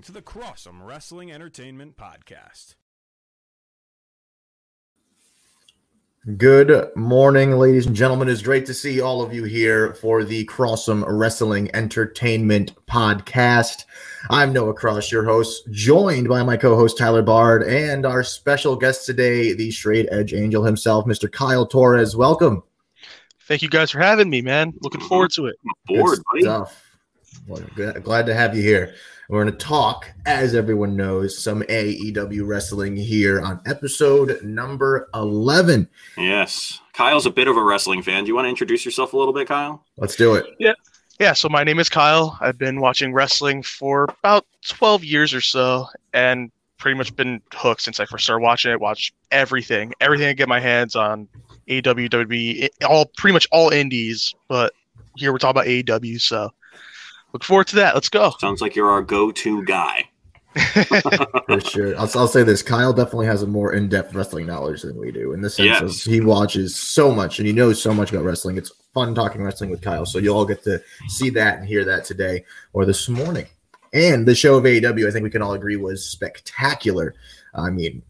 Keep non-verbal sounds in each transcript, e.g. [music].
listening to the Crossum Wrestling Entertainment Podcast. Good morning, ladies and gentlemen. It's great to see all of you here for the Crossum Wrestling Entertainment Podcast. I'm Noah Cross, your host, joined by my co-host Tyler Bard and our special guest today, the straight edge angel himself, Mr. Kyle Torres. Welcome. Thank you guys for having me, man. Looking forward to it. Bored, stuff. Well, glad to have you here. We're going to talk, as everyone knows, some AEW wrestling here on episode number 11. Yes. Kyle's a bit of a wrestling fan. Do you want to introduce yourself a little bit, Kyle? Let's do it. Yeah. Yeah, so my name is Kyle. I've been watching wrestling for about 12 years or so and pretty much been hooked since I first started watching it. Watch everything, everything I get my hands on, AEW, WWE, all pretty much all indies, but here we're talking about AEW, so look forward to that. Let's go. Sounds like you're our go-to guy. [laughs] For sure. I'll, I'll, say this Kyle definitely has a more in depth wrestling knowledge than we do in the sense yes. of he watches so much and he knows so much about wrestling. It's fun talking wrestling with Kyle. So you all get to see that and hear that today or this morning. And the show of AEW, I think we can all agree, was spectacular. I mean,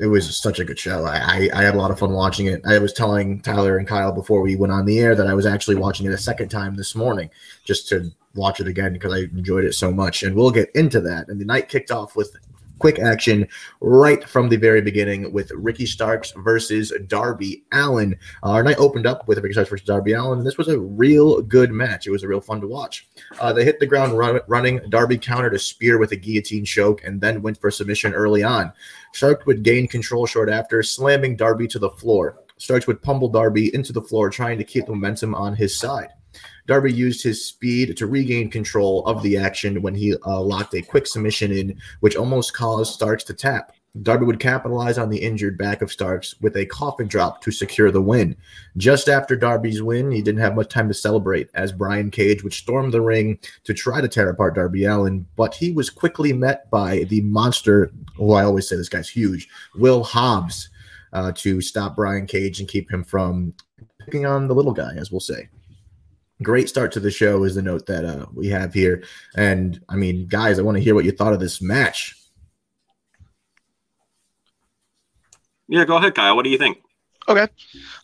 it was such a good show. I, I, I, had a lot of fun watching it. I was telling Tyler and Kyle before we went on the air that I was actually watching it a second time this morning just to watch it again because I enjoyed it so much. And we'll get into that. And the night kicked off with quick action right from the very beginning with Ricky Starks versus Darby Allin. Uh, our night opened up with Ricky Starks versus Darby Allin. and this was a real good match. It was a real fun to watch. Uh, they hit the ground run- running. Darby countered a spear with a guillotine choke and then went for submission early on. Starks would gain control short after, slamming Darby to the floor. Starks would pummel Darby into the floor, trying to keep the momentum on his side. Darby used his speed to regain control of the action when he uh, locked a quick submission in, which almost caused Starks to tap. Darby would capitalize on the injured back of Starks with a coffin drop to secure the win. Just after Darby's win, he didn't have much time to celebrate as Brian Cage would storm the ring to try to tear apart Darby Allin, but he was quickly met by the monster, who I always say this guy's huge, Will Hobbs, uh, to stop Brian Cage and keep him from picking on the little guy, as we'll say great start to the show is the note that uh, we have here. And I mean, guys, I want to hear what you thought of this match. Yeah, go ahead, Kyle. What do you think? Okay.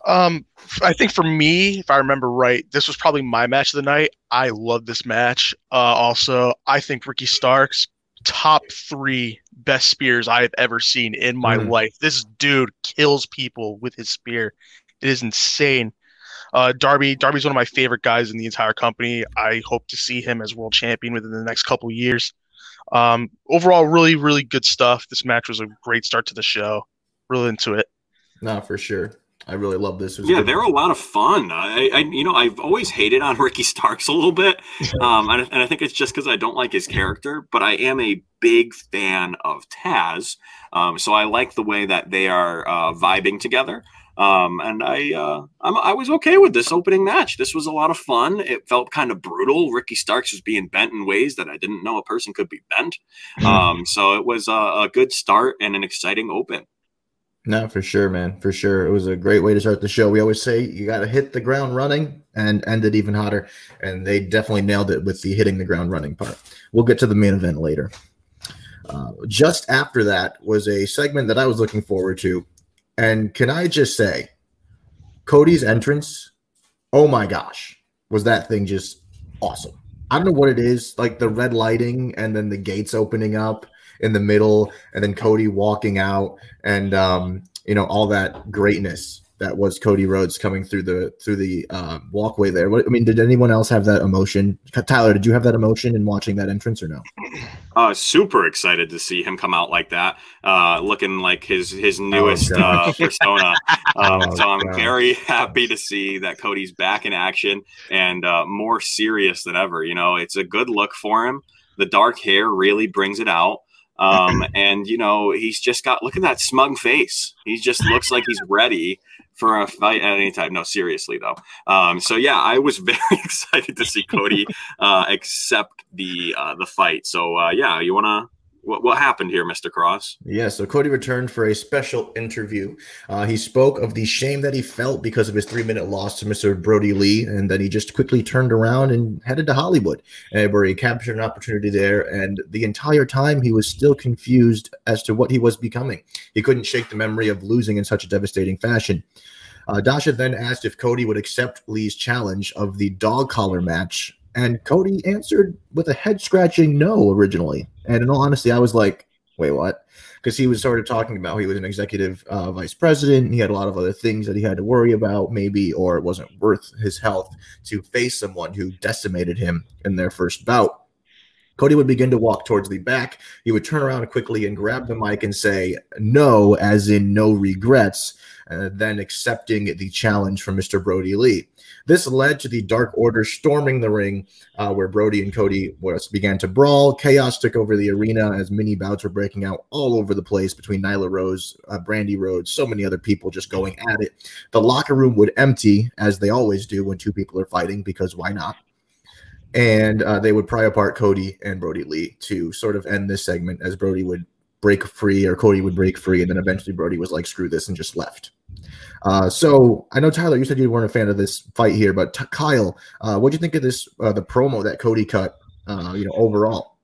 Um, I think for me, if I remember right, this was probably my match of the night. I love this match. Uh, also, I think Ricky Starks top three best spears I've ever seen in my mm. life. This dude kills people with his spear. It is insane. Uh, Darby, Darby's one of my favorite guys in the entire company. I hope to see him as world champion within the next couple years. Um, overall, really, really good stuff. This match was a great start to the show. Really into it. No, for sure. I really love this. Yeah, they're a lot of fun. I, I, you know, I've always hated on [laughs] Ricky Starks a little bit, [laughs] um, and, and, I think it's just because I don't like his character. But I am a big fan of Taz, um, so I like the way that they are uh, vibing together. Um, and I, uh, i was okay with this opening match. This was a lot of fun. It felt kind of brutal. Ricky Starks was being bent in ways that I didn't know a person could be bent. Hmm. Um, so it was a, a good start and an exciting open. No, for sure, man. For sure. It was a great way to start the show. We always say you got to hit the ground running and end it even hotter. And they definitely nailed it with the hitting the ground running part. We'll get to the main event later. Uh, just after that was a segment that I was looking forward to and can I just say, Cody's entrance, oh my gosh, was that thing just awesome? I don't know what it is, like the red lighting and then the gates opening up in the middle, and then Cody walking out, and um, you know all that greatness that was Cody Rhodes coming through the through the uh, walkway there. What, I mean, did anyone else have that emotion? Tyler, did you have that emotion in watching that entrance or no? Uh, super excited to see him come out like that, uh, looking like his his oh, newest oh, uh, persona. [laughs] Um, oh, so I'm God. very happy to see that Cody's back in action and uh, more serious than ever. You know, it's a good look for him. The dark hair really brings it out. Um, and you know, he's just got look at that smug face. He just looks like he's ready for a fight at any time. No, seriously though. Um, so yeah, I was [laughs] very excited to see Cody uh, accept the uh, the fight. So uh, yeah, you wanna what, what happened here, Mr. Cross? Yeah, so Cody returned for a special interview. Uh, he spoke of the shame that he felt because of his three minute loss to Mr. Brodie Lee, and then he just quickly turned around and headed to Hollywood, and where he captured an opportunity there. And the entire time, he was still confused as to what he was becoming. He couldn't shake the memory of losing in such a devastating fashion. Uh, Dasha then asked if Cody would accept Lee's challenge of the dog collar match and Cody answered with a head scratching no originally. And in all honesty, I was like, wait, what? Because he was sort of talking about he was an executive uh, vice president. He had a lot of other things that he had to worry about, maybe, or it wasn't worth his health to face someone who decimated him in their first bout. Cody would begin to walk towards the back. He would turn around quickly and grab the mic and say, no, as in no regrets, uh, then accepting the challenge from Mr. Brodie Lee. This led to the Dark Order storming the ring, uh, where Brodie and Cody was, began to brawl. Chaos took over the arena as mini bouts were breaking out all over the place between Nyla Rose, uh, Brandi Rhodes, so many other people just going at it. The locker room would empty, as they always do when two people are fighting, because why not? And uh, they would pry apart Cody and Brodie Lee to sort of end this segment as Brodie would break free or Cody would break free, and then eventually Brodie was like, "Screw this," and just left. Uh, so I know Tyler, you said you weren't a fan of this fight here, but t- Kyle, uh, what do you think of this uh, the promo that Cody cut? Uh, you know, overall.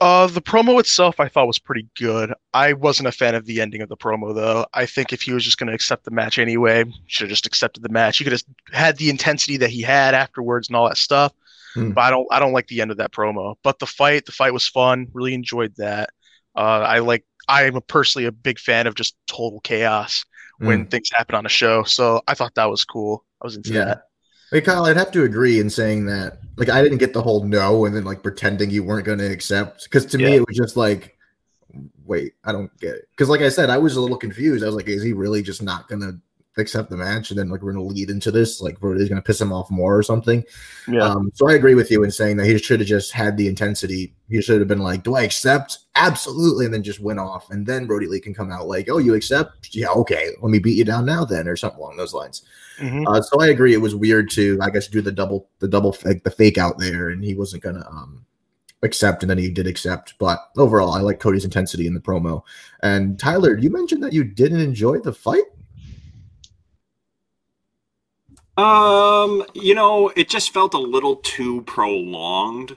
Uh, the promo itself, I thought was pretty good. I wasn't a fan of the ending of the promo, though. I think if he was just going to accept the match anyway, should have just accepted the match. He could have had the intensity that he had afterwards and all that stuff. Hmm. But I don't, I don't like the end of that promo. But the fight, the fight was fun. Really enjoyed that. Uh, I like, I am personally a big fan of just total chaos when mm. things happen on a show. So I thought that was cool. I was into yeah. that. Hey Kyle, I'd have to agree in saying that. Like I didn't get the whole no and then like pretending you weren't going to accept because to yeah. me it was just like, wait, I don't get it. Because like I said, I was a little confused. I was like, is he really just not going to accept the match, and then like we're gonna lead into this, like Brodie's gonna piss him off more or something. Yeah. Um, so I agree with you in saying that he should have just had the intensity. He should have been like, "Do I accept?" Absolutely, and then just went off, and then Brodie Lee can come out like, "Oh, you accept? Yeah, okay, let me beat you down now then," or something along those lines. Mm-hmm. Uh, so I agree. It was weird to, I guess, do the double, the double, like the fake out there, and he wasn't gonna um accept, and then he did accept. But overall, I like Cody's intensity in the promo. And Tyler, you mentioned that you didn't enjoy the fight. Um, you know, it just felt a little too prolonged.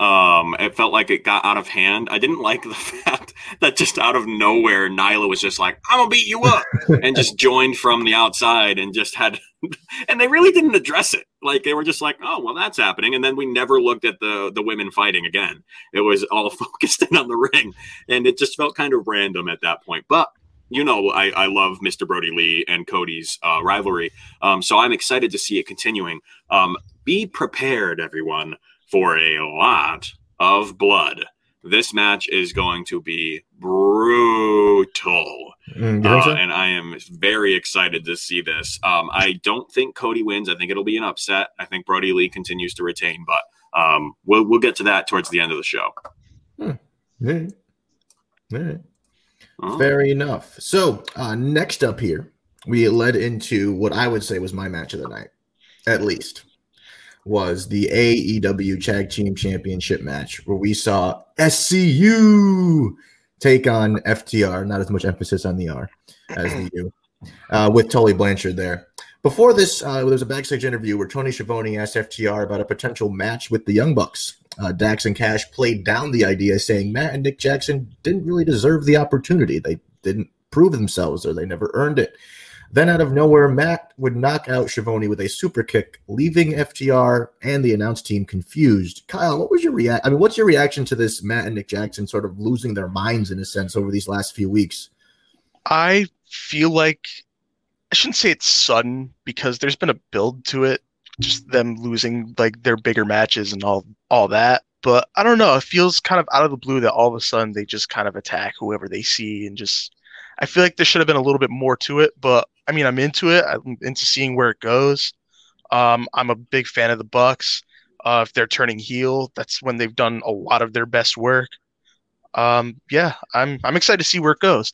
Um, it felt like it got out of hand. I didn't like [laughs] the fact that just out of nowhere, Nyla was just like, "I'm gonna beat you up," and just [laughs] joined from the outside and just had, [laughs] and they really didn't address it. Like they were just like, "Oh, well, that's happening," and then we never looked at the the women fighting again. It was all focused in on the ring, and it just felt kind of random at that point. But you know I, I love Mr. Brodie Lee and Cody's uh, rivalry. Um, so I'm excited to see it continuing. Um, be prepared, everyone, for a lot of blood. This match is going to be brutal. Mm, uh. And I am very excited to see this. Um, I don't think Cody wins. I think it'll be an upset. I think Brodie Lee continues to retain, but um, we'll, we'll get to that towards the end of the show. Hmm. All right. All right. Oh. Fair enough. So uh, next up here, we led into what I would say was my match of the night, at least, was the AEW Tag Team Championship match where we saw SCU take on FTR. Not as much emphasis on the R as the U, [clears throat] uh, with Tully Blanchard there. Before this, uh, there was a backstage interview where Tony Schiavone asked FTR about a potential match with the Young Bucks. Uh, Dax and Cash played down the idea, saying Matt and Nick Jackson didn't really deserve the opportunity. They didn't prove themselves or they never earned it. Then, out of nowhere, Matt would knock out Schiavone with a super kick, leaving FTR and the announce team confused. Kyle, what was your react? I mean, what's your reaction to this Matt and Nick Jackson sort of losing their minds in a sense over these last few weeks? I feel like I shouldn't say it's sudden because there's been a build to it, just them losing like their bigger matches and all all that. But I don't know. It feels kind of out of the blue that all of a sudden they just kind of attack whoever they see and just. I feel like there should have been a little bit more to it, but I mean, I'm into it. I'm into seeing where it goes. Um, I'm a big fan of the Bucks. Uh, if they're turning heel, that's when they've done a lot of their best work. Um, yeah, I'm I'm excited to see where it goes.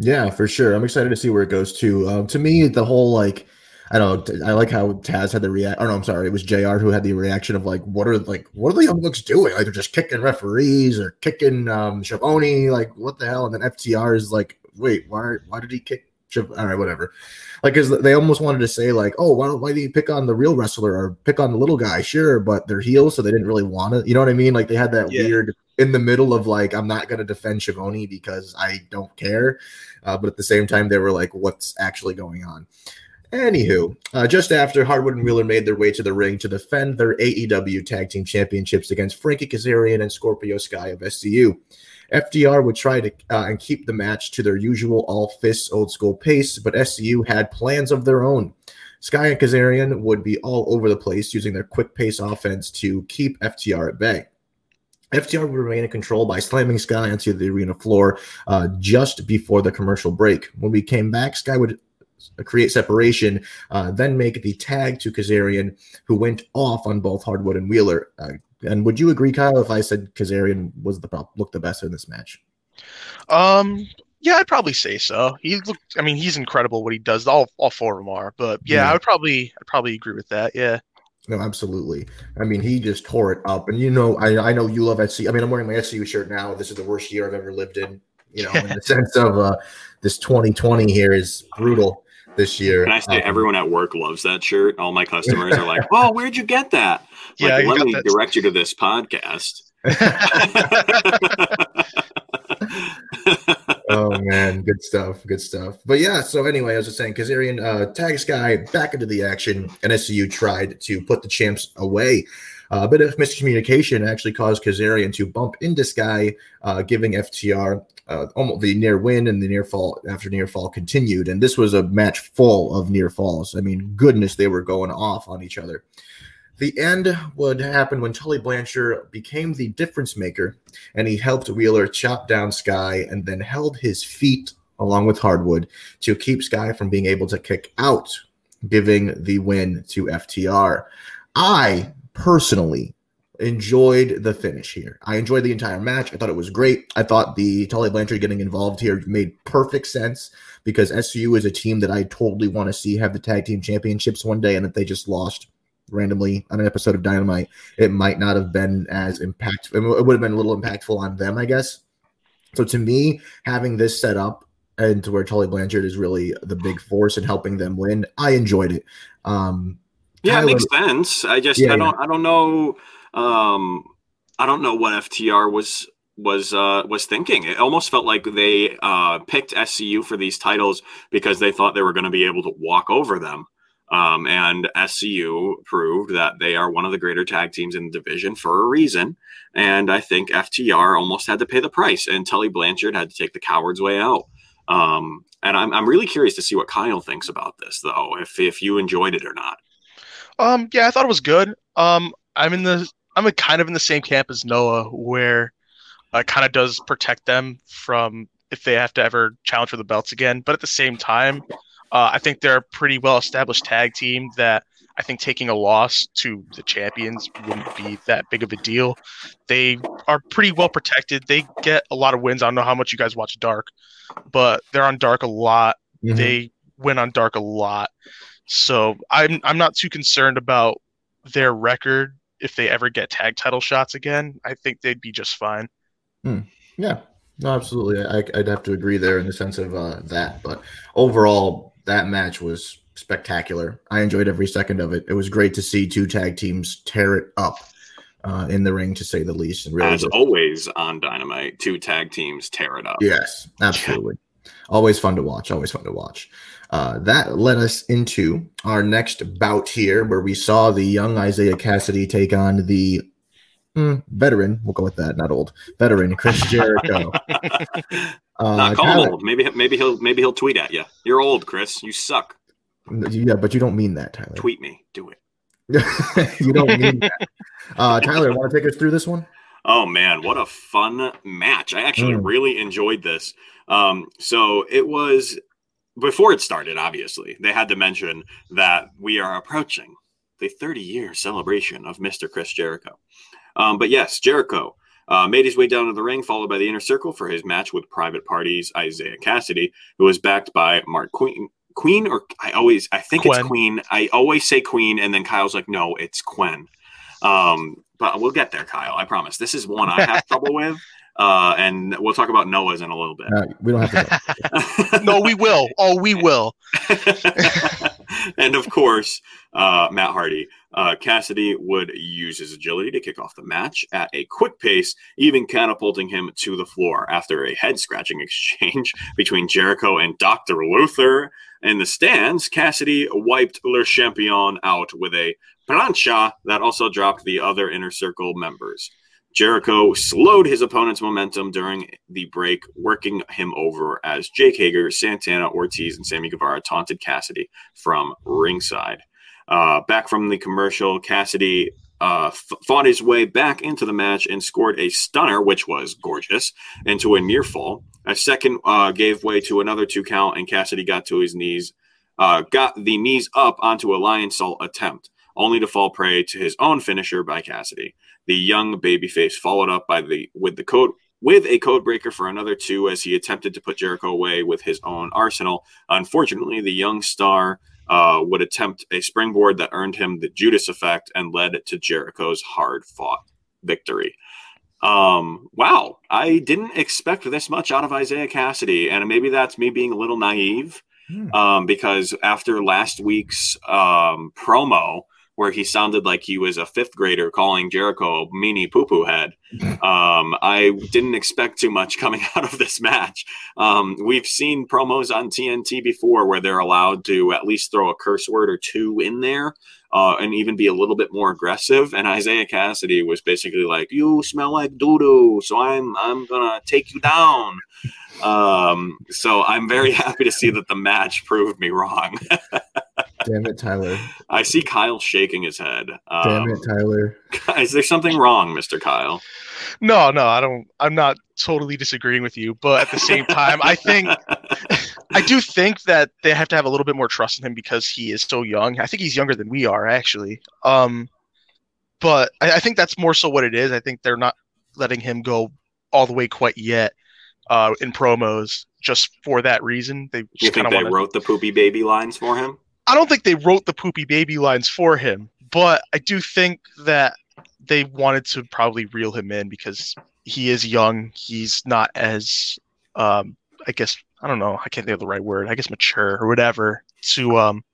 Yeah, for sure. I'm excited to see where it goes too. Um, to me, the whole like, I don't. I like how Taz had the react. Oh no, I'm sorry. It was Jr. who had the reaction of like, what are like, what are the Young Bucks doing? Like they're just kicking referees or kicking um Schiavone. Like what the hell? And then FTR is like, wait, why? Why did he kick? All right, whatever. Like, cause they almost wanted to say like, oh, why, do why do you pick on the real wrestler or pick on the little guy? Sure, but they're heels, so they didn't really want to. You know what I mean? Like they had that yeah. weird in the middle of like, I'm not going to defend Schiavone because I don't care, uh, but at the same time, they were like, what's actually going on? Anywho, uh, just after Harwood and Wheeler made their way to the ring to defend their AEW Tag Team Championships against Frankie Kazarian and Scorpio Sky of SCU. FTR would try to uh, and keep the match to their usual all fists old school pace, but SCU had plans of their own. Sky and Kazarian would be all over the place using their quick pace offense to keep FTR at bay. FTR would remain in control by slamming Sky onto the arena floor uh, just before the commercial break. When we came back, Sky would create separation, uh, then make the tag to Kazarian, who went off on both Harwood and Wheeler. Uh, and would you agree, Kyle, if I said Kazarian was the looked the best in this match? Um, yeah, I'd probably say so. He looked. I mean, he's incredible what he does. All all four of them are. But yeah, yeah. I would probably I'd probably agree with that. Yeah. No, absolutely. I mean, he just tore it up. And you know, I, I know you love SC. I mean, I'm wearing my SCU shirt now. This is the worst year I've ever lived in. You know, in the [laughs] sense of uh, this 2020 here is brutal this year. Can I say um, everyone at work loves that shirt? All my customers are like, "Oh, where'd you get that?" [laughs] Yeah, like, let me that. direct you to this podcast. [laughs] [laughs] oh man, good stuff, good stuff. But yeah, so anyway, I was just saying, Kazarian uh, tags Sky back into the action, and SCU tried to put the champs away. Uh, a bit of miscommunication actually caused Kazarian to bump into Sky, uh, giving FTR uh, almost the near win and the near fall after near fall continued. And this was a match full of near falls. I mean, goodness, they were going off on each other. The end would happen when Tully Blanchard became the difference maker and he helped Wheeler chop down Sky and then held his feet along with Harwood to keep Sky from being able to kick out, giving the win to FTR. I personally enjoyed the finish here. I enjoyed the entire match. I thought it was great. I thought the Tully Blanchard getting involved here made perfect sense because SCU is a team that I totally want to see have the tag team championships one day, and if they just lost randomly on an episode of Dynamite, it might not have been as impactful. It would have been a little impactful on them, I guess. So to me, having this set up and to where Tully Blanchard is really the big force in helping them win, I enjoyed it. Um, yeah, Tyler, it makes sense. I just yeah, I don't yeah. I don't know um, I don't know what FTR was was uh, was thinking. It almost felt like they uh, picked SCU for these titles because they thought they were going to be able to walk over them. Um, and SCU proved that they are one of the greater tag teams in the division for a reason. And I think FTR almost had to pay the price, and Tully Blanchard had to take the coward's way out. Um, and I'm, I'm really curious to see what Kyle thinks about this, though, if if you enjoyed it or not. Um, yeah, I thought it was good. Um, I'm in the I'm kind of in the same camp as Noah, where uh, kind of does protect them from if they have to ever challenge for the belts again. But at the same time, uh, I think they're a pretty well established tag team that I think taking a loss to the champions wouldn't be that big of a deal. They are pretty well protected. They get a lot of wins. I don't know how much you guys watch Dark, but they're on Dark a lot. Mm-hmm. They win on Dark a lot. So I'm I'm not too concerned about their record if they ever get tag title shots again, I think they'd be just fine. Hmm. Yeah, no, absolutely. I, would have to agree there in the sense of uh, that. But overall, that match was spectacular. I enjoyed every second of it. It was great to see two tag teams tear it up uh, in the ring, to say the least. And really, as always on Dynamite, two tag teams tear it up. Yes, absolutely. always fun to watch. Always fun to watch. Uh, that led us into our next bout here, where we saw the young Isiah Kassidy take on the mm, veteran. We'll go with that, not old veteran Chris Jericho. [laughs] uh, not call old. Maybe maybe he'll maybe he'll tweet at you. You're old, Chris. You suck. Yeah, but you don't mean that, Tyler. Tweet me. Do it. [laughs] you don't mean that. Uh, Tyler, want to take us through this one? Oh man, what a fun match! I actually mm. really enjoyed this. Um, so it was before it started, obviously, they had to mention that we are approaching the 30 year celebration of Mr. Chris Jericho. Um, but yes, Jericho uh, made his way down to the ring, followed by the inner circle for his match with Private Party's Isiah Kassidy, who was backed by Marq Quen, Queen or I always I think Quen. it's Queen. I always say Queen, and then Kyle's like, no, it's Quen. Um, but we'll get there, Kyle. I promise. This is one I have [laughs] trouble with. Uh, and we'll talk about Noah's in a little bit. Uh, we don't have to. [laughs] no, we will. Oh, we will. [laughs] and of course, uh, Matt Hardy. Uh, Kassidy would use his agility to kick off the match at a quick pace, even catapulting him to the floor after a head scratching [laughs] exchange between Jericho and Dr. Luther. In the stands, Kassidy wiped Le Champion out with a plancha that also dropped the other inner circle members. Jericho slowed his opponent's momentum during the break, working him over as Jake Hager, Santana, Ortiz, and Sammy Guevara taunted Kassidy from ringside. Uh, back from the commercial, Kassidy uh, f- fought his way back into the match and scored a stunner, which was gorgeous, into a near fall. A second uh, gave way to another two count, and Kassidy got to his knees, uh, got the knees up onto a Lionsault attempt, only to fall prey to his own finisher by Kassidy. The young babyface followed up by the with the code with a code breaker for another two as he attempted to put Jericho away with his own arsenal. Unfortunately, the young star uh, would attempt a springboard that earned him the Judas effect and led to Jericho's hard fought victory. Um, wow, I didn't expect this much out of Isiah Kassidy, and maybe that's me being a little naive. Hmm. Um, because after last week's um, promo, where he sounded like he was a fifth grader calling Jericho a meanie poo poo head. [laughs] Um, I didn't expect too much coming [laughs] out of this match. Um, we've seen promos on TNT before where they're allowed to at least throw a curse word or two in there. Uh, and even be a little bit more aggressive. And Isiah Kassidy was basically like, "You smell like doo doo, so I'm I'm gonna take you down." Um, so I'm very [laughs] happy to see that the match proved me wrong. Damn it, Tyler. I see Kyle shaking his head. Damn Um, it, Tyler. [laughs] is there something wrong, Mister Kyle? No, no, I don't. I'm not totally disagreeing with you, but at the same time, I think [laughs] I do think that they have to have a little bit more trust in him because he is so young. I think he's younger than we are, actually. Um, but I, I think that's more so what it is. I think they're not letting him go all the way quite yet uh, in promos just for that reason. They You think kind they of want to. wrote the poopy baby lines for him? I don't think they wrote the poopy baby lines for him, but I do think that they wanted to probably reel him in because he is young. He's not as, um, I guess, I don't know. I can't think of the right word. I guess mature or whatever to um,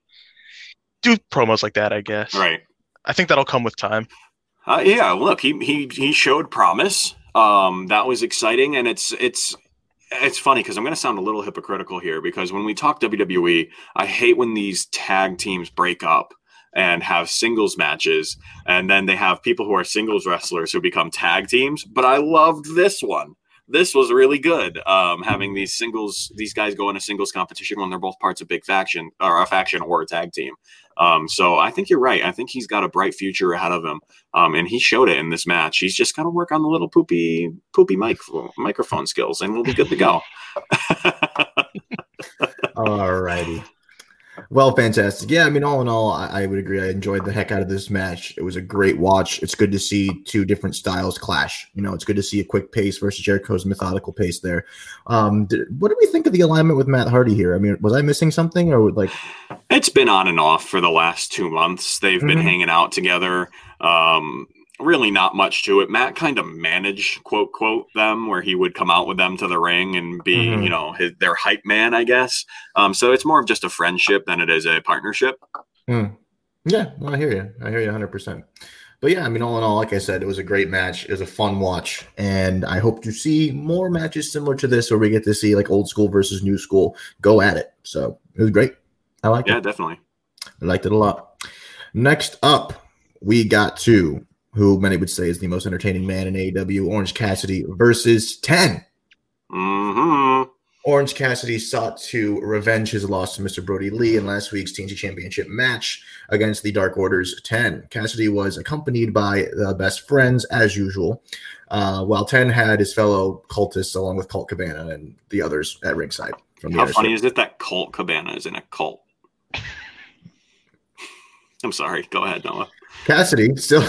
do promos like that. I guess. Right. I think that'll come with time. Uh, yeah. Look, he he he showed promise. Um, that was exciting, and it's it's it's funny because I'm going to sound a little hypocritical here because when we talk WWE, I hate when these tag teams break up and have singles matches, and then they have people who are singles wrestlers who become tag teams. But I loved this one. This was really good. Um, having these singles, these guys go in a singles competition when they're both parts of big faction or a faction or a tag team. Um, so I think you're right. I think he's got a bright future ahead of him, um, and he showed it in this match. He's just got to work on the little poopy poopy mic microphone skills, and we'll be good to go. [laughs] All righty. Well, fantastic. Yeah, I mean, all in all, I, I would agree. I enjoyed the heck out of this match. It was a great watch. It's good to see two different styles clash. You know, it's good to see a quick pace versus Jericho's methodical pace there. Um, did, what do we think of the alignment with Matt Hardy here? I mean, was I missing something, or like? It's been on and off for the last two months. They've been Mhm. hanging out together. Um, really, not much to it. Matt kind of managed quote quote them, where he would come out with them to the ring and be, Mhm. you know, his, their hype man, I guess. Um, so it's more of just a friendship than it is a partnership. Yeah, well, I hear you. I hear you 100%. But yeah, I mean, all in all, like I said, it was a great match. It was a fun watch. And I hope to see more matches similar to this where we get to see like old school versus new school go at it. So it was great. I like Yeah, it. Yeah, definitely. I liked it a lot. Next up, we got to who many would say is the most entertaining man in AEW, Orange Cassidy versus 10. hmm Orange Cassidy sought to revenge his loss to Mr. Brodie Lee in last week's TNT Championship match against the Dark Order's 10. Cassidy was accompanied by the best friends as usual, uh, while 10 had his fellow cultists along with Colt Cabana and the others at ringside. From the How funny side. is it that Colt Cabana is in a cult? [laughs] I'm sorry. Go ahead, Noah. Cassidy still. [laughs]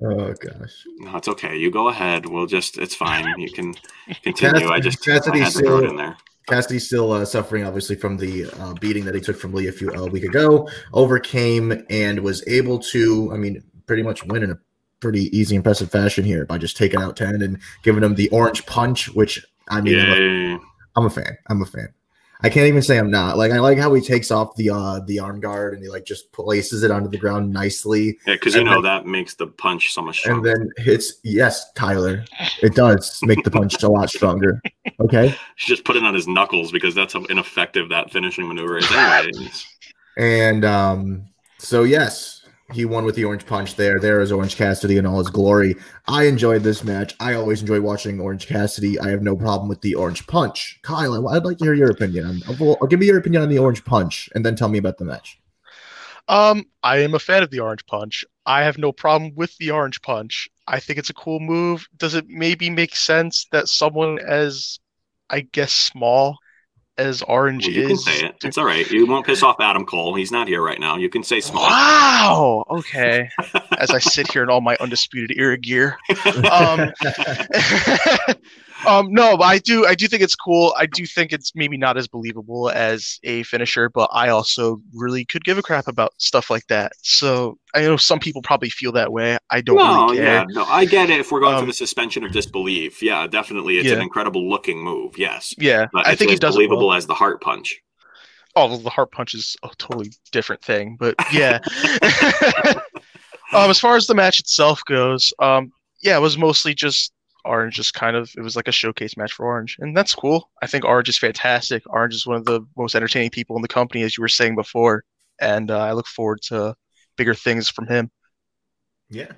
Oh gosh. No, it's okay. You go ahead. We'll just. It's fine. You can continue. I just Cassidy I had to throw it in there. Cassidy's still uh, suffering, obviously, from the uh, beating that he took from Lee a few a week ago. Overcame and was able to, I mean, pretty much win in a pretty easy, impressive fashion here by just taking out ten and giving him the orange punch, which I mean, a, I'm a fan. I'm a fan. I can't even say I'm not. Like I like how he takes off the uh the arm guard and he like just places it onto the ground nicely. Yeah, because you know then, that makes the punch so much stronger. And then hits yes, Tyler. It does make the punch a lot stronger. Okay. [laughs] He's just put it on his knuckles because that's how ineffective that finishing maneuver is anyway. [laughs] and um so yes, he won with the Orange Punch there. There is Orange Cassidy in all his glory. I enjoyed this match. I always enjoy watching Orange Cassidy. I have no problem with the Orange Punch. Kyle, I'd like to hear your opinion. I'll, I'll give me your opinion on the Orange Punch, and then tell me about the match. Um, I am a fan of the Orange Punch. I have no problem with the Orange Punch. I think it's a cool move. Does it maybe make sense that someone as, I guess, small as Orange well, you is. can say it. It's all right. You won't piss off Adam Cole. He's not here right now. You can say small. Wow. Okay. [laughs] as I sit here in all my undisputed era gear. [laughs] Um, [laughs] Um, no, but I do I do think it's cool. I do think it's maybe not as believable as a finisher, but I also really could give a crap about stuff like that. So I know some people probably feel that way. I don't no, really. Yeah, no, I get it if we're going um, for the suspension of disbelief. Yeah, definitely. It's yeah. an incredible looking move. Yes. Yeah. I think it's believable well. as the heart punch. Oh, the heart punch is a totally different thing, but yeah. [laughs] um, as far as the match itself goes, um, yeah, it was mostly just Orange just kind of it was like a showcase match for Orange, and that's cool. I think Orange is fantastic. Orange is one of the most entertaining people in the company, as you were saying before, and uh, I look forward to bigger things from him. Yeah,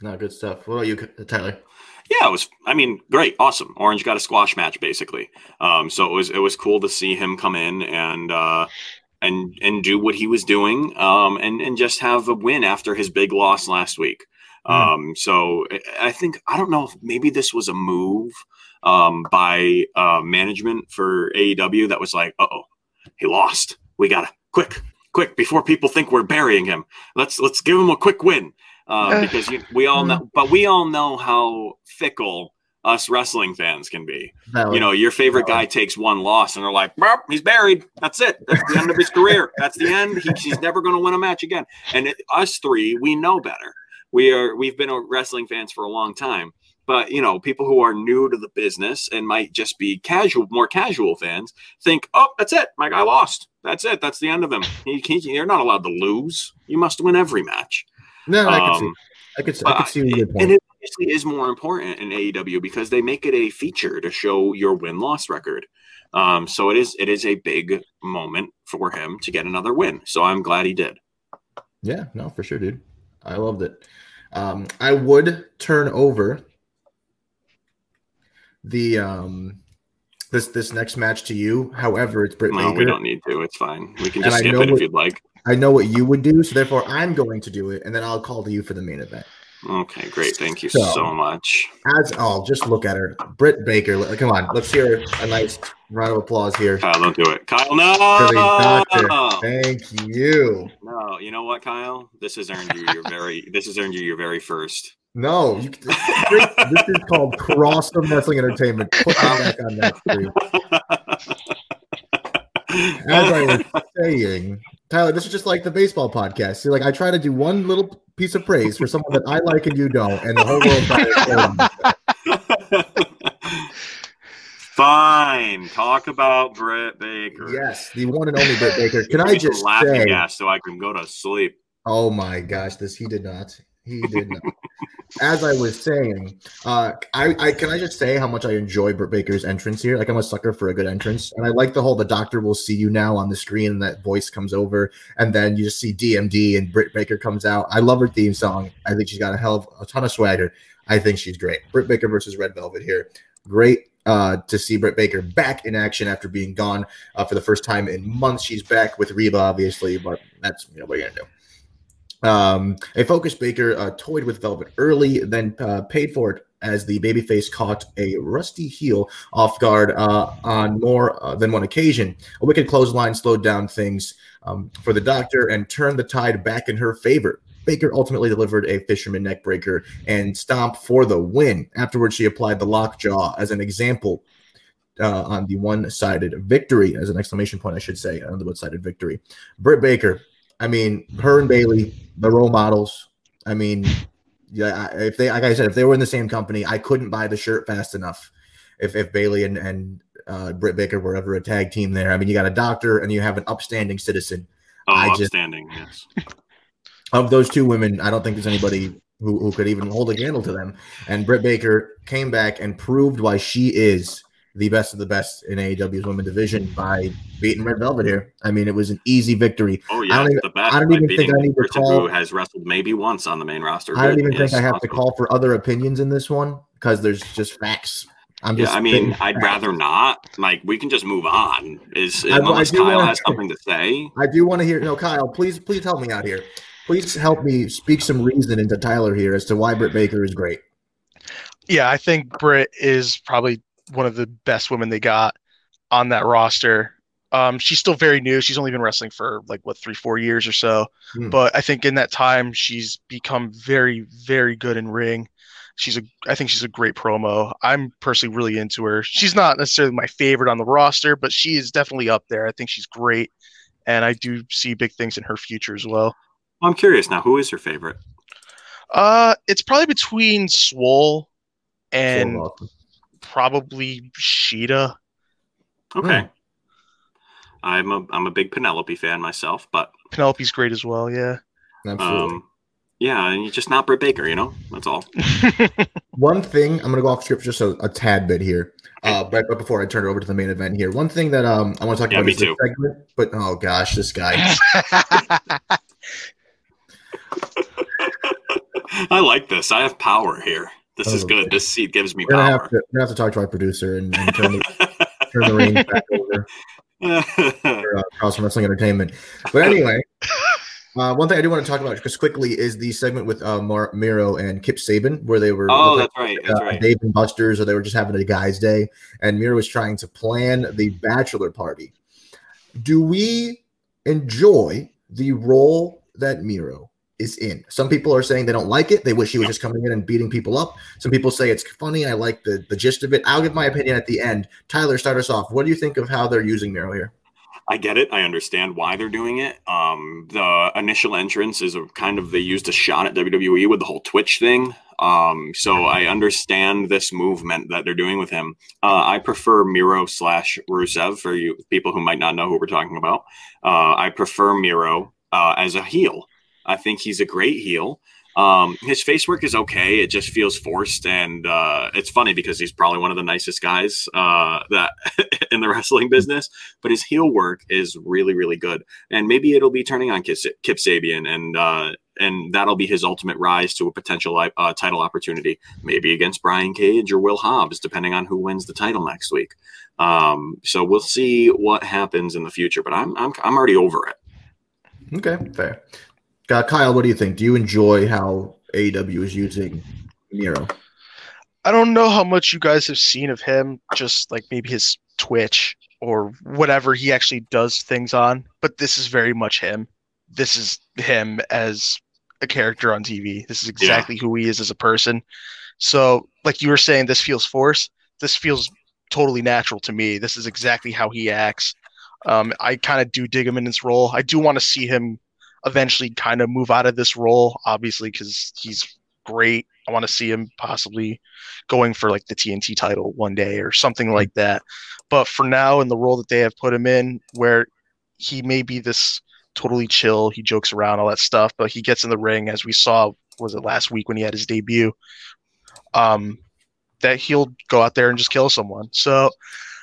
no, good stuff. What about you, Tyler? Yeah, it was. I mean, great, awesome. Orange got a squash match basically. Um, so it was it was cool to see him come in and uh, and and do what he was doing, um, and and just have a win after his big loss last week. Hmm. Um, so I think I don't know if maybe this was a move um, by uh, management for AEW that was like, oh, he lost. We gotta quick, quick before people think we're burying him. Let's let's give him a quick win uh, because you, we all know, but we all know how fickle us wrestling fans can be. you know, your favorite guy takes one loss and they're like, he's buried. That's it. That's the end of his career. That's the end. He, he's never going to win a match again. And it, us three, we know better we are we've been wrestling fans for a long time but you know people who are new to the business and might just be casual more casual fans think oh that's it. My guy lost. That's it. That's the end of him. He, he, you're not allowed to lose. You must win every match. No i can see um, i could, I could see your point. and it obviously is more important in aew because they make it a feature to show your win-loss record. Um, so it is it is a big moment for him to get another win. So i'm glad he did. Yeah no for sure dude. I loved it um, I would turn over the um, this this next match to you. However, it's Britt no, Baker. we don't need to. It's fine. We can just skip it what, if you'd like. I know what you would do, so therefore I'm going to do it, and then I'll call to you for the main event. Okay, great. Thank you so, so much. As oh, just look at her, Britt Baker. Come on, let's hear a nice round of applause here. Kyle, don't do it. Kyle, no. Thank you. No, you know what, Kyle? This has earned you your very. [laughs] this has earned you your very first. No, you, this, this is called Crossum Wrestling Entertainment. Put that back on that screen. [laughs] As I was saying, Tyler, this is just like the baseball podcast. See, like I try to do one little piece of praise for someone that I like and you don't, and the whole world. [laughs] Fine. Talk about Britt Baker. Yes, the one and only Britt Baker. Can I just laughing say, gas so I can go to sleep? Oh my gosh, this he did not. He did not. As I was saying, uh, I, I can I just say how much I enjoy Britt Baker's entrance here. Like I'm a sucker for a good entrance, and I like the whole the doctor will see you now on the screen, and that voice comes over, and then you just see DMD and Britt Baker comes out. I love her theme song. I think she's got a hell of a ton of swagger. I think she's great. Britt Baker versus Red Velvet here. Great uh, to see Britt Baker back in action after being gone uh, for the first time in months. She's back with Reba, obviously, but that's you know what you're you gonna do. Um, a focused Baker uh, toyed with Velvet early, then uh, paid for it as the babyface caught a rusty heel off guard uh, on more uh, than one occasion. A wicked clothesline slowed down things um, for the doctor and turned the tide back in her favor. Baker ultimately delivered a fisherman neckbreaker and stomp for the win. Afterwards, she applied the lockjaw as an example uh, on the one-sided victory, as an exclamation point, I should say, on the one-sided victory. Britt Baker, I mean, her and Bayley, the role models. I mean, yeah, if they, like I said, if they were in the same company, I couldn't buy the shirt fast enough. If if Bayley and and uh, Britt Baker were ever a tag team there, I mean, you got a doctor and you have an upstanding citizen. Oh, I upstanding, just, yes. [laughs] Of those two women, I don't think there's anybody who, who could even hold a candle to them. And Britt Baker came back and proved why she is the best of the best in AEW's women division by beating Red Velvet here. I mean, it was an easy victory. Oh yeah, I don't even, the best. I don't even think I need to call. Who has wrestled maybe once on the main roster. I don't even yes, think I have to call for other opinions in this one because there's just facts. I'm just. Yeah, I mean, I'd facts. rather not. Like, we can just move on. Is I, unless I Kyle wanna, has something to say. I do want to hear. No, Kyle, please, please help me out here. Please help me speak some reason into Tyler here as to why Britt Baker is great. Yeah, I think Britt is probably one of the best women they got on that roster. Um, she's still very new. She's only been wrestling for like what three, four years or so. Mm. But I think in that time, she's become very, very good in ring. She's a, I think she's a great promo. I'm personally really into her. She's not necessarily my favorite on the roster, but she is definitely up there. I think she's great, and I do see big things in her future as well. I'm curious now. Who is your favorite? Uh, it's probably between Swole and probably Shida. Okay. Hmm. I'm a I'm a big Penelope fan myself, but Penelope's great as well. Yeah. Absolutely. Um, yeah, and you're just not Britt Baker, you know. That's all. [laughs] one thing I'm going to go off script just a, a tad bit here, uh, but, but before I turn it over to the main event here, one thing that um I want to talk yeah, about is too. segment. But oh gosh, this guy. [laughs] [laughs] I like this. I have power here. This is good. This seat gives me we're power. Gonna have to, gonna have to talk to our producer and, and turn, the, [laughs] turn the reins back over [laughs] for uh, Cross Wrestling Entertainment. But anyway, uh, one thing I do want to talk about just quickly is the segment with uh, Mar- Miro and Kip Sabian, where they were oh, that's right, that's uh, right. Dave and Buster's, or they were just having a guys' day, and Miro was trying to plan the bachelor party. Do we enjoy the role that Miro is in. Some people are saying they don't like it. They wish he was just coming in and beating people up. Some people say it's funny. I like the, the gist of it. I'll give my opinion at the end. Tyler, start us off. What do you think of how they're using Miro here? I get it. I understand why they're doing it. Um, the initial entrance is a kind of they used a shot at WWE with the whole Twitch thing. Um, so I understand this movement that they're doing with him. Uh, I prefer Miro slash Rusev for you people who might not know who we're talking about. Uh, I prefer Miro uh, as a heel. I think he's a great heel. Um, his face work is okay. It just feels forced, and uh, it's funny because he's probably one of the nicest guys uh, that [laughs] in the wrestling business. But his heel work is really, really good, and maybe it'll be turning on Kip, Kip Sabian, and uh, and that'll be his ultimate rise to a potential uh, title opportunity, maybe against Brian Cage or Will Hobbs, depending on who wins the title next week. Um, so we'll see what happens in the future, but I'm I'm I'm already over it. Okay, fair. Uh, Kyle, what do you think? Do you enjoy how AEW is using Miro? I don't know how much you guys have seen of him, just like maybe his Twitch or whatever he actually does things on, but this is very much him. This is him as a character on TV. This is exactly yeah. who he is as a person. So, like you were saying, this feels forced. This feels totally natural to me. This is exactly how he acts. Um, I kind of do dig him in his role. I do want to see him eventually kind of move out of this role, obviously, because he's great. I want to see him possibly going for like the TNT title one day or something like that. But for now, in the role that they have put him in, where he may be this totally chill, he jokes around, all that stuff, but he gets in the ring, as we saw, was it last week when he had his debut? Um, that he'll go out there and just kill someone. So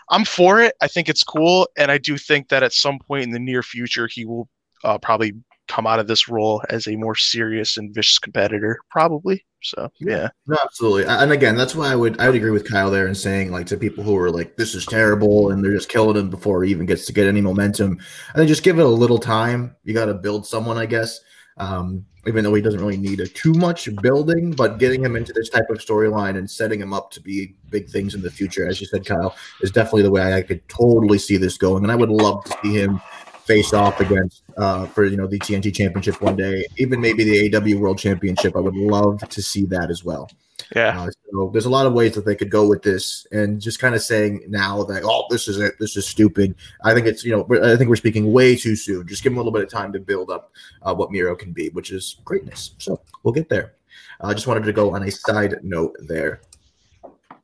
I'm for it. I think it's cool, and I do think that at some point in the near future, he will uh, probably come out of this role as a more serious and vicious competitor, probably. So yeah, no, absolutely. And again, that's why I would I would agree with Kyle there and saying like to people who are like this is terrible and they're just killing him before he even gets to get any momentum. And then just give it a little time. You got to build someone, I guess. Um, even though he doesn't really need a too much building, but getting him into this type of storyline and setting him up to be big things in the future, as you said, Kyle, is definitely the way I could totally see this going. And I would love to see him face off against uh, for you know the TNT Championship one day, even maybe the AEW World Championship. I would love to see that as well. Yeah. Uh, so there's a lot of ways that they could go with this, and just kind of saying now that oh this is it, this is stupid. I think it's you know I think we're speaking way too soon. Just give them a little bit of time to build up uh, what Miro can be, which is greatness. So we'll get there. I uh, just wanted to go on a side note there.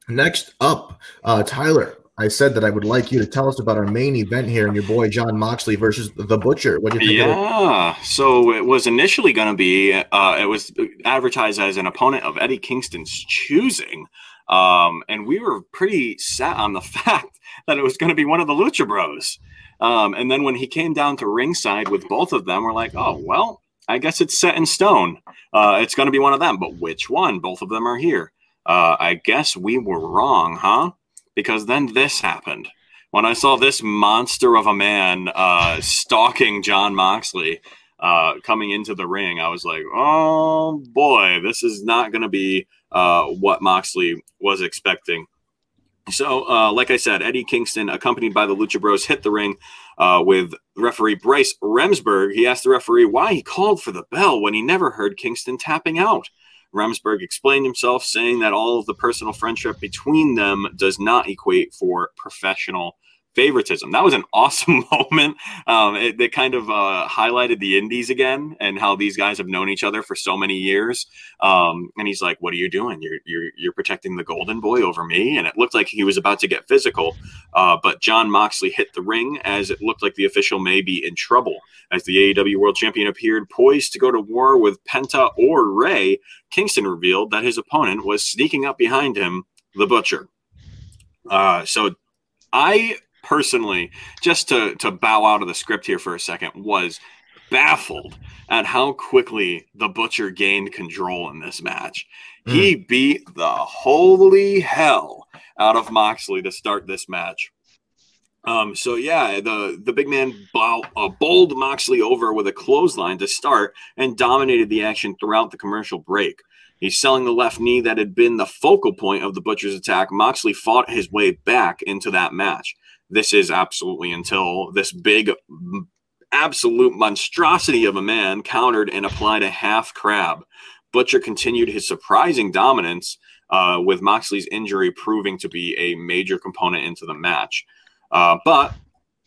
Next up, uh, Tyler, I said that I would like you to tell us about our main event here and your boy Jon Moxley versus the Butcher. What do you think? Yeah, so it was initially going to be uh, it was advertised as an opponent of Eddie Kingston's choosing, um, and we were pretty set on the [laughs] fact that it was going to be one of the Lucha Bros. Um, and then when he came down to ringside with both of them, we're like, oh well, I guess it's set in stone. Uh, it's going to be one of them, but which one? Both of them are here. Uh, I guess we were wrong, huh? Because then this happened. When I saw this monster of a man uh, stalking Jon Moxley uh, coming into the ring, I was like, oh boy, this is not going to be uh, what Moxley was expecting. So, uh, like I said, Eddie Kingston, accompanied by the Lucha Bros, hit the ring uh, with referee Bryce Remsburg. He asked the referee why he called for the bell when he never heard Kingston tapping out. Remsburg explained himself, saying that all of the personal friendship between them does not equate for professional favoritism. That was an [laughs] awesome moment. Um, it, it, kind of uh, highlighted the indies again and how these guys have known each other for so many years. Um, and he's like, "What are you doing? You're, you're you're protecting the Golden Boy over me." And it looked like he was about to get physical, uh, but Jon Moxley hit the ring as it looked like the official may be in trouble. As the AEW World Champion appeared poised to go to war with Penta or Rey, Kingston revealed that his opponent was sneaking up behind him, the Butcher. Uh, so I personally, just to to bow out of the script here for a second, was baffled at how quickly the Butcher gained control in this match. Mm. He beat the holy hell out of Moxley to start this match. Um, so yeah, the the big man bow, uh, bowled Moxley over with a clothesline to start and dominated the action throughout the commercial break. He's selling the left knee that had been the focal point of the Butcher's attack. Moxley fought his way back into that match this is absolutely until this big absolute monstrosity of a man countered and applied a half crab. Butcher continued his surprising dominance, uh, with Moxley's injury proving to be a major component into the match. Uh, but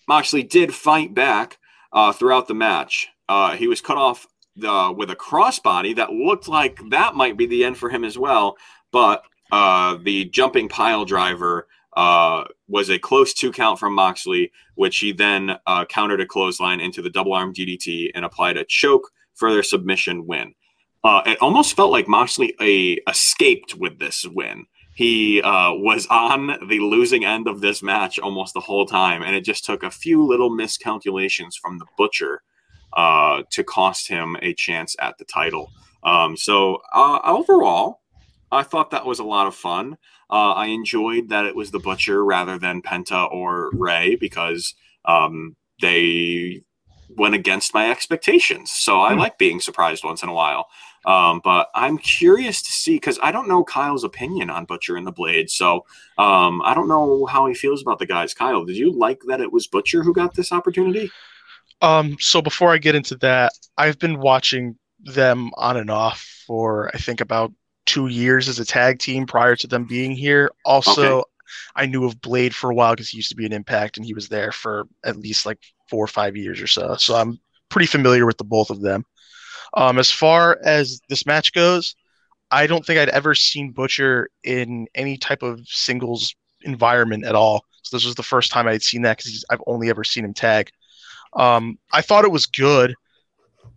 Moxley did fight back uh, throughout the match. Uh, he was cut off the, with a crossbody that looked like that might be the end for him as well. But uh, the jumping pile driver uh, was a close two count from Moxley, which he then uh, countered a clothesline into the double arm DDT and applied a choke for their submission win. Uh, it almost felt like Moxley a, escaped with this win. He uh, was on the losing end of this match almost the whole time, and it just took a few little miscalculations from the Butcher uh, to cost him a chance at the title. Um, so overall, I thought that was a lot of fun. Uh, I enjoyed that it was the Butcher rather than Penta or Rey because um, they went against my expectations. So I mm. like being surprised once in a while. Um, but I'm curious to see because I don't know Kyle's opinion on Butcher and the Blade. So um, I don't know how he feels about the guys. Kyle, did you like that it was Butcher who got this opportunity? Um, so before I get into that, I've been watching them on and off for I think about two years as a tag team prior to them being here. Also, okay. I knew of Blade for a while because he used to be an Impact and he was there for at least like four or five years or so. So I'm pretty familiar with the both of them. Um, as far as this match goes, I don't think I'd ever seen Butcher in any type of singles environment at all. So this was the first time I'd seen that because I've only ever seen him tag. Um, I thought it was good.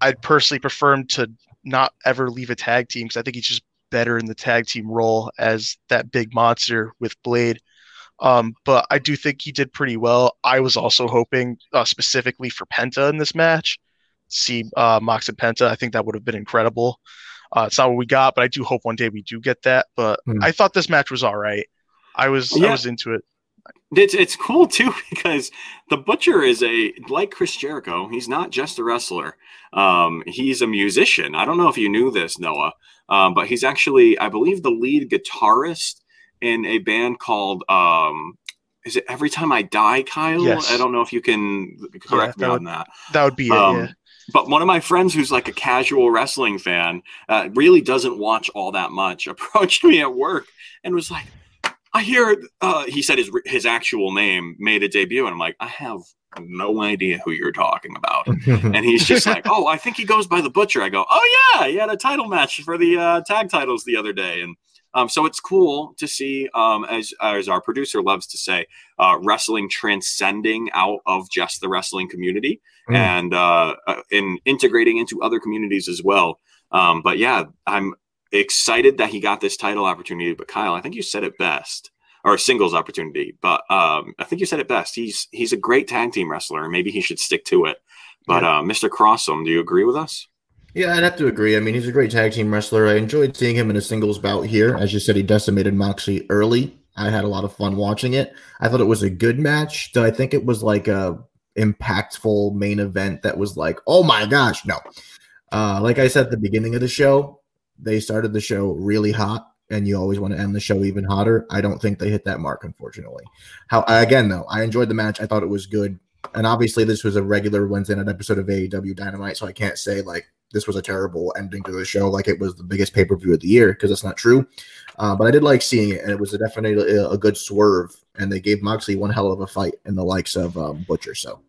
I'd personally prefer him to not ever leave a tag team because I think he's just better in the tag team role as that big monster with Blade. Um, but I do think he did pretty well. I was also hoping uh, specifically for Penta in this match. See uh, Mox and Penta, I think that would have been incredible. Uh, it's not what we got, but I do hope one day we do get that. But mm. I thought this match was all right. I was yeah. I was into it. It's it's cool too [laughs] because the Butcher is a like Chris Jericho. He's not just a wrestler. Um, he's a musician. I don't know if you knew this, Noah, um, but he's actually, I believe, the lead guitarist in a band called um, is it every time I die, Kyle? Yes. I don't know if you can correct Yeah, me on that. That would be it. Um, yeah. But one of my friends who's like a casual wrestling fan, uh, really doesn't watch all that much, [laughs] approached me at work and was like, I hear, uh, he said his, his actual name made a debut. And I'm like, I have no idea who you're talking about. [laughs] And he's just like, oh, I think he goes by the Butcher. I go, oh, yeah, he had a title match for the uh, tag titles the other day. And um, so it's cool to see, um, as, as our producer loves to say, uh, wrestling transcending out of just the wrestling community Mm. and uh, uh, and integrating into other communities as well. Um, but yeah, I'm excited that he got this title opportunity. But Kyle, I think you said it best, or singles opportunity. But um, I think you said it best. He's he's a great tag team wrestler, and maybe he should stick to it. But uh, Mr. Crossum, do you agree with us? Yeah, I'd have to agree. I mean, he's a great tag team wrestler. I enjoyed seeing him in a singles bout here. As you said, he decimated Moxie early. I had a lot of fun watching it. I thought it was a good match. Do I think it was like a impactful main event that was like, oh my gosh, no. Uh, like I said at the beginning of the show, they started the show really hot, and you always want to end the show even hotter. I don't think they hit that mark, unfortunately. How again though, I enjoyed the match. I thought it was good, and obviously this was a regular Wednesday night episode of AEW Dynamite, so I can't say like this was a terrible ending to the show, like it was the biggest pay per view of the year, because that's not true. Uh, but I did like seeing it, and it was a definitely a, a good swerve, and they gave Moxley one hell of a fight in the likes of um, Butcher. So.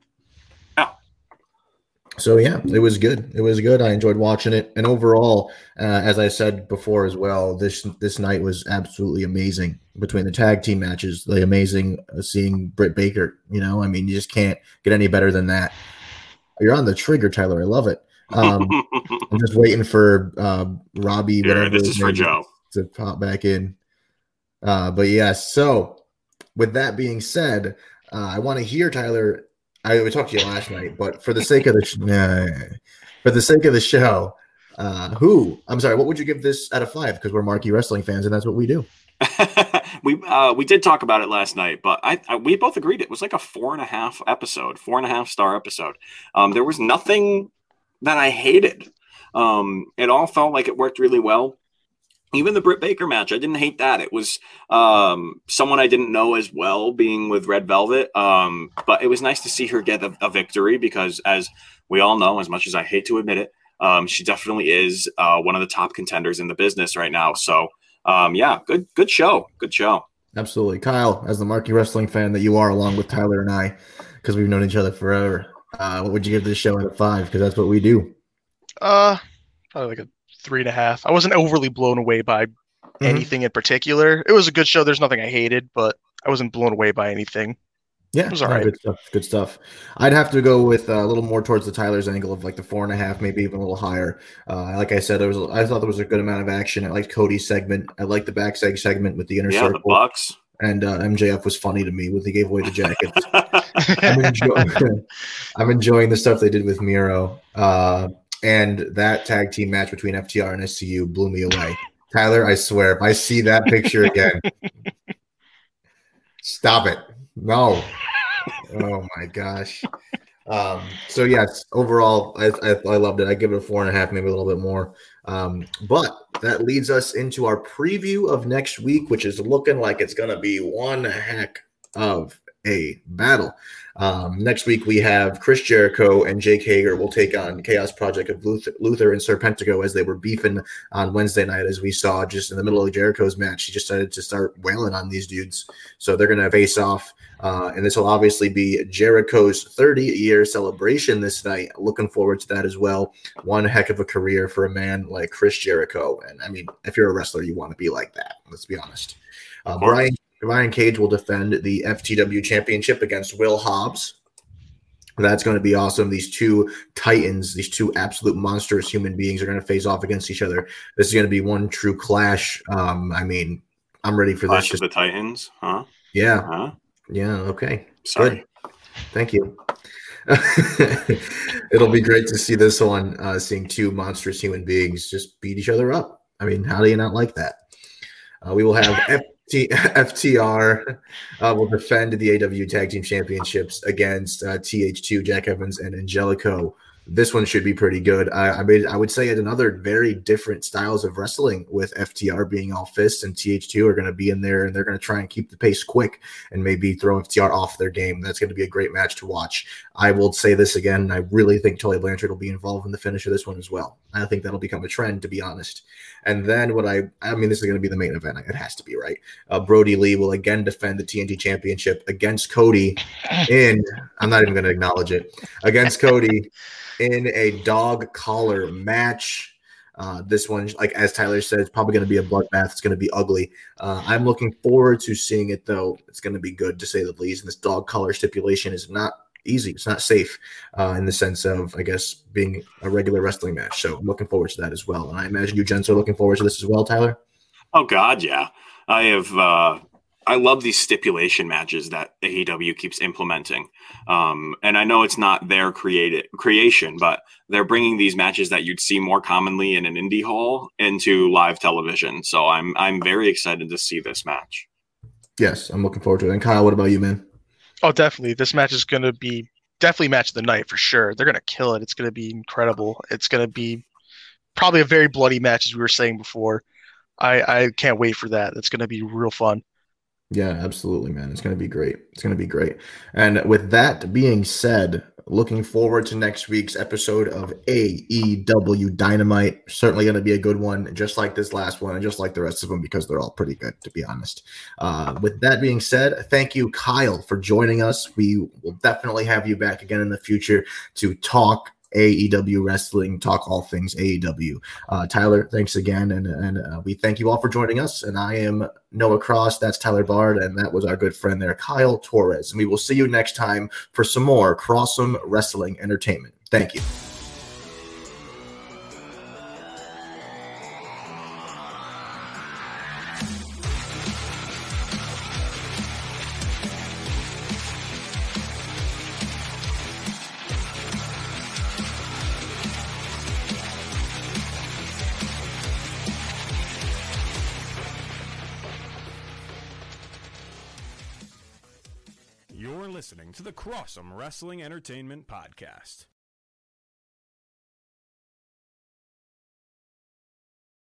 Yeah. So yeah, it was good. It was good. I enjoyed watching it, and overall, uh, as I said before as well, this this night was absolutely amazing between the tag team matches. The amazing uh, seeing Britt Baker. You know, I mean, you just can't get any better than that. You're on the trigger, Tyler. I love it. Um, [laughs] I'm just waiting for uh, Robbie. Whatever this is for Joe. to pop back in. Uh, but yes, so with that being said, uh, I want to hear Tyler. I we talked to you last night, but for the sake of the sh- for the sake of the show, uh, who I'm sorry, what would you give this out of five? Because we're marquee wrestling fans, and that's what we do. [laughs] we uh, we did talk about it last night, but I, I we both agreed it was like a four and a half episode, four and a half star episode. Um, there was nothing that I hated. Um, it all felt like it worked really well. Even the Britt Baker match, I didn't hate that. It was um, someone I didn't know as well, being with Red Velvet. Um, but it was nice to see her get a, a victory because, as we all know, as much as I hate to admit it, um, she definitely is uh, one of the top contenders in the business right now. So, um, yeah, good, good show, good show. Absolutely, Kyle, as the marquee wrestling fan that you are, along with Tyler and I, because we've known each other forever. Uh, what would you give this show out of five? Because that's what we do. Uh, probably like a three and a half. I wasn't overly blown away by anything in particular. It was a good show. There's nothing I hated, but I wasn't blown away by anything. Yeah, It was no, all right. good stuff. Good stuff. I'd have to go with uh, a little more towards the Tyler's angle of like the four and a half, maybe even a little higher. Uh, like I said, there was I thought there was a good amount of action. I liked Cody's segment. I liked the backstage segment with the inner Yeah, the circle, and uh, MJF was funny to me when they gave away the jackets. [laughs] I'm, enjoying, [laughs] I'm enjoying the stuff they did with Miro. And that tag team match between FTR and SCU blew me away. Tyler, I swear, if I see that picture again, [laughs] stop it. No. Oh my gosh. Um, so yes, overall, I, I, I loved it. I give it a four and a half, maybe a little bit more. Um, but that leads us into our preview of next week, which is looking like it's going to be one heck of a battle. Um, next week we have Chris Jericho and Jake Hager will take on Chaos Project of Luther, Luther and Serpentico as they were beefing on Wednesday night, as we saw just in the middle of Jericho's match. He just decided to start wailing on these dudes, so they're going to face off. Uh, and this will obviously be Jericho's 30 year celebration this night. Looking forward to that as well. One heck of a career for a man like Chris Jericho. And I mean, if you're a wrestler, you want to be like that. Let's be honest. Uh, Brian Brian Cage will defend the FTW championship against Will Hobbs. That's going to be awesome. These two titans, these two absolute monstrous human beings, are going to face off against each other. This is going to be one true clash. Um, I mean, I'm ready for Clash this. of the Titans, huh? yeah, Huh? yeah. Okay, Sorry. thank you. [laughs] It'll be great to see this one, uh, seeing two monstrous human beings just beat each other up. I mean, how do you not like that? Uh, we will have [laughs] FT, [laughs] FTR uh, will defend the AEW Tag Team Championships against uh, TH2, Jack Evans, and Angelico. this one should be pretty good. I, I mean, I would say it's another very different styles of wrestling with FTR being all fists and TH2 are going to be in there and they're going to try and keep the pace quick and maybe throw FTR off their game. That's going to be a great match to watch. I will say this again. I really think Tully Blanchard will be involved in the finish of this one as well. I think that'll become a trend, to be honest. And then what I, I mean, this is going to be the main event. It has to be right. Uh, Brodie Lee will again defend the TNT Championship against Cody in. I'm not even going to acknowledge it against Cody in a dog collar match. Uh, this one, like as Tyler said, it's probably going to be a bloodbath. It's going to be ugly. Uh, I'm looking forward to seeing it, though. It's going to be good to say the least. And this dog collar stipulation is not easy. It's not safe uh, in the sense of, I guess, being a regular wrestling match. So I'm looking forward to that as well. And I imagine you gents are looking forward to this as well, Tyler. Oh God, yeah. I have uh, I love these stipulation matches that AEW keeps implementing. Um, and I know it's not their created creation, but they're bringing these matches that you'd see more commonly in an indie hall into live television. So I'm I'm very excited to see this match. Yes, I'm looking forward to it. And Kyle, what about you, man? Oh, definitely. This match is going to be definitely match of the night for sure. They're going to kill it. It's going to be incredible. It's going to be probably a very bloody match, as we were saying before. I, I can't wait for that. It's going to be real fun. Yeah, absolutely, man. It's going to be great. It's going to be great. And with that being said, looking forward to next week's episode of AEW Dynamite. Certainly going to be a good one, just like this last one, and just like the rest of them, because they're all pretty good, to be honest. Uh, with that being said, thank you, Kyle, for joining us. We will definitely have you back again in the future to talk AEW wrestling, talk all things AEW. Uh, Tyler, thanks again, and and uh, we thank you all for joining us. And I am Noah Cross. That's Tyler Bard, and that was our good friend there, Kyle Torres. And we will see you next time for some more Crossum Wrestling Entertainment. Thank you. Crossum Wrestling Entertainment Podcast.